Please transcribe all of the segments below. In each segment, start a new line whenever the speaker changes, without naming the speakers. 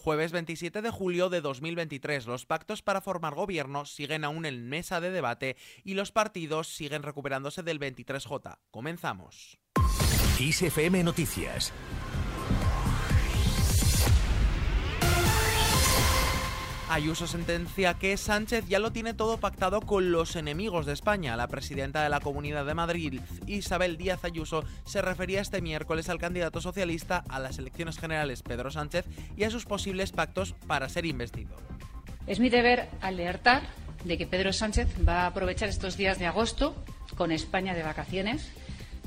Jueves 27 de julio de 2023. Los pactos para formar gobierno siguen aún en mesa de debate y los partidos siguen recuperándose del 23J. Comenzamos.
ISFM Noticias
Ayuso sentencia que Sánchez ya lo tiene todo pactado con los enemigos de España. La presidenta de la Comunidad de Madrid, Isabel Díaz Ayuso, se refería este miércoles al candidato socialista a las elecciones generales, Pedro Sánchez, y a sus posibles pactos para ser investido.
Es mi deber alertar de que Pedro Sánchez va a aprovechar estos días de agosto, con España de vacaciones,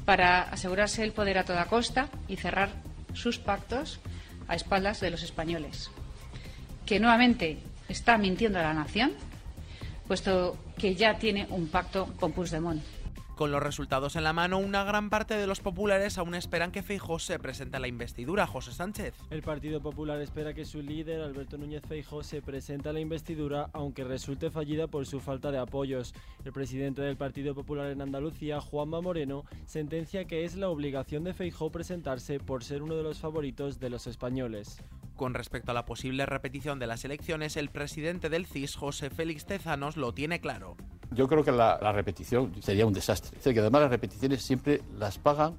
para asegurarse el poder a toda costa y cerrar sus pactos a espaldas de los españoles. Que nuevamente está mintiendo a la nación, puesto que ya tiene un pacto con Puigdemont.
Con los resultados en la mano, una gran parte de los populares aún esperan que Feijóo se presente a la investidura, José Sánchez.
El Partido Popular espera que su líder, Alberto Núñez Feijóo, se presente a la investidura, aunque resulte fallida por su falta de apoyos. El presidente del Partido Popular en Andalucía, Juanma Moreno, sentencia que es la obligación de Feijóo presentarse por ser uno de los favoritos de los españoles.
Con respecto a la posible repetición de las elecciones, el presidente del CIS, José Félix Tezanos, lo tiene claro.
Yo creo que la, repetición sería un desastre. que además las repeticiones siempre las pagan,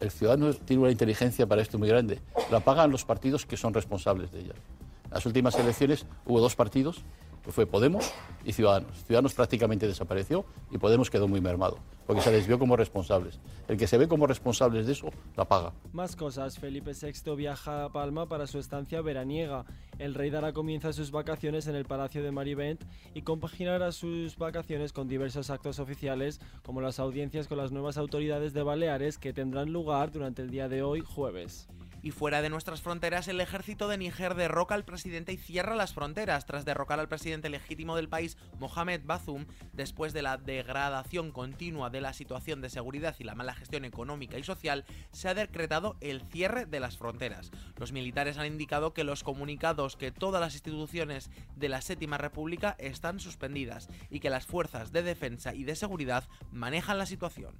el, ciudadano tiene una inteligencia para esto muy grande, la pagan los partidos que son responsables de ellas. En las últimas elecciones hubo dos partidos fue Podemos y Ciudadanos. Ciudadanos prácticamente desapareció y Podemos quedó muy mermado, porque se desvió como responsables. El que se ve como responsables de eso, la paga.
Más cosas. Felipe VI viaja a Palma para su estancia veraniega. El rey dará comienzo a sus vacaciones en el Palacio de Marivent y compaginará sus vacaciones con diversos actos oficiales, como las audiencias con las nuevas autoridades de Baleares que tendrán lugar durante el día de hoy, jueves.
Y fuera de nuestras fronteras, el ejército de Níger derroca al presidente y cierra las fronteras. Tras derrocar al presidente legítimo del país, Mohamed Bazoum, después de la degradación continua de la situación de seguridad y la mala gestión económica y social, se ha decretado el cierre de las fronteras. Los militares han indicado que los comunicados que todas las instituciones de la Séptima República están suspendidas y que las fuerzas de defensa y de seguridad manejan la situación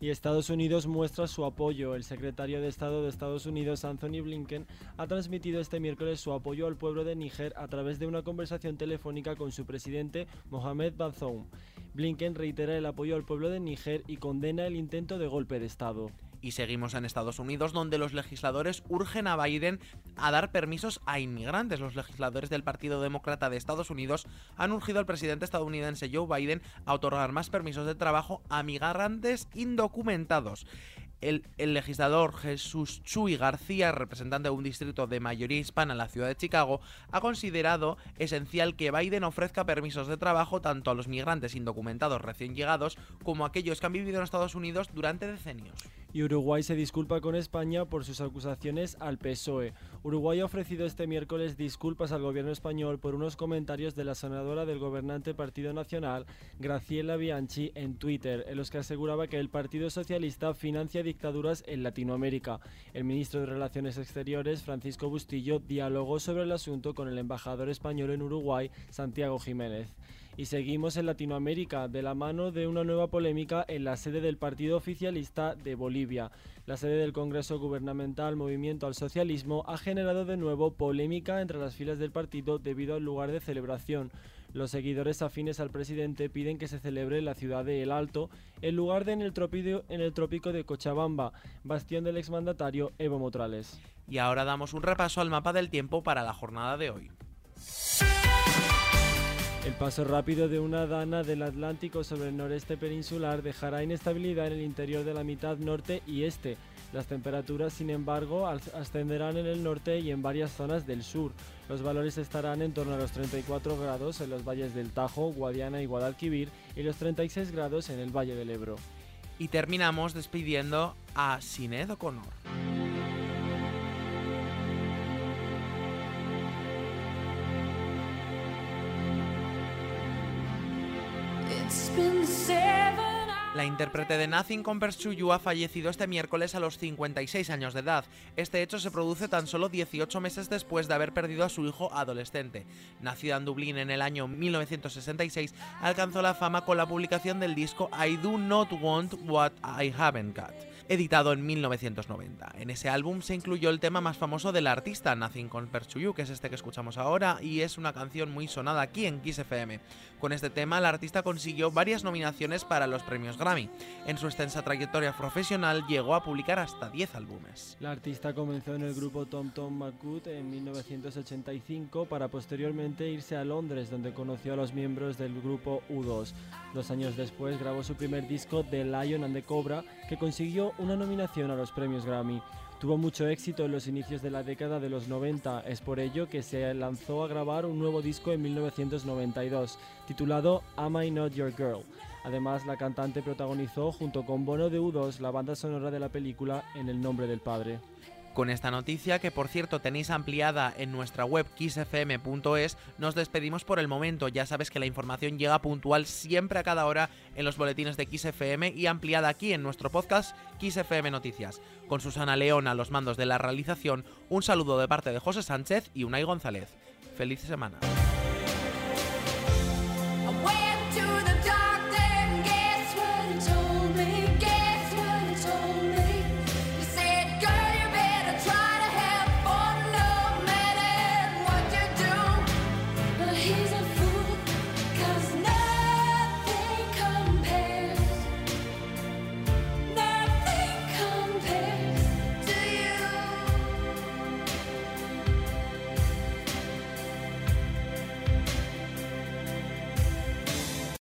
y Estados Unidos muestra su apoyo. El secretario de Estado de Estados Unidos, Anthony Blinken, ha transmitido este miércoles su apoyo al pueblo de Níger a través de una conversación telefónica con su presidente, Mohamed Bazoum. Blinken reitera el apoyo al pueblo de Níger y condena el intento de golpe de Estado.
Y seguimos en Estados Unidos, donde los legisladores urgen a Biden a dar permisos a inmigrantes. Los legisladores del Partido Demócrata de Estados Unidos han urgido al presidente estadounidense Joe Biden a otorgar más permisos de trabajo a migrantes indocumentados. El, legislador Jesús Chuy García, representante de un distrito de mayoría hispana en la ciudad de Chicago, ha considerado esencial que Biden ofrezca permisos de trabajo tanto a los migrantes indocumentados recién llegados como a aquellos que han vivido en Estados Unidos durante decenios
y Uruguay se disculpa con España por sus acusaciones al PSOE. Uruguay ha ofrecido este miércoles disculpas al gobierno español por unos comentarios de la senadora del gobernante Partido Nacional, Graciela Bianchi, en Twitter, en los que aseguraba que el Partido Socialista financia dictaduras en Latinoamérica. El ministro de Relaciones Exteriores, Francisco Bustillo, dialogó sobre el asunto con el embajador español en Uruguay, Santiago Jiménez. Y seguimos en Latinoamérica, de la mano de una nueva polémica en la sede del Partido Oficialista de Bolivia. La sede del Congreso Gubernamental Movimiento al Socialismo ha generado de nuevo polémica entre las filas del partido debido al lugar de celebración. Los seguidores afines al presidente piden que se celebre en la ciudad de El Alto, en lugar de en el, trópico, en el trópico de Cochabamba, bastión del exmandatario Evo Morales.
Y ahora damos un repaso al mapa del tiempo para la jornada de hoy.
El paso rápido de una dana del Atlántico sobre el noreste peninsular dejará inestabilidad en el interior de la mitad norte y este. Las temperaturas, sin embargo, ascenderán en el norte y en varias zonas del sur. Los valores estarán en torno a los 34 grados en los valles del Tajo, Guadiana y Guadalquivir y los 36 grados en el Valle del Ebro.
Y terminamos despidiendo a Sinead O'Connor. La intérprete de Nothing Compares to You ha fallecido este miércoles a los 56 años de edad. Este hecho se produce tan solo 18 meses después de haber perdido a su hijo adolescente. Nacida en Dublín en el año 1966, alcanzó la fama con la publicación del disco I Do Not Want What I Haven't Got. Editado en 1990. En ese álbum se incluyó el tema más famoso del artista, Nothing Compares to You, que es este que escuchamos ahora, y es una canción muy sonada aquí en Kiss FM. Con este tema, el artista consiguió varias nominaciones para los premios Grammy. En su extensa trayectoria profesional llegó a publicar hasta 10 álbumes.
La artista comenzó en el grupo Tom Tom McCoot en 1985 para posteriormente irse a Londres donde conoció a los miembros del grupo U2. Dos años después grabó su primer disco The Lion and the Cobra que consiguió una nominación a los premios Grammy. Tuvo mucho éxito en los inicios de la década de los 90, es por ello que se lanzó a grabar un nuevo disco en 1992, titulado Am I Not Your Girl. Además, la cantante protagonizó junto con Bono de U2 la banda sonora de la película En el nombre del padre.
Con esta noticia, que por cierto tenéis ampliada en nuestra web kissfm.es, nos despedimos por el momento. Ya sabes que la información llega puntual siempre a cada hora en los boletines de XFM y ampliada aquí en nuestro podcast XFM Noticias. Con Susana León a los mandos de la realización, un saludo de parte de José Sánchez y Unai González. Feliz semana.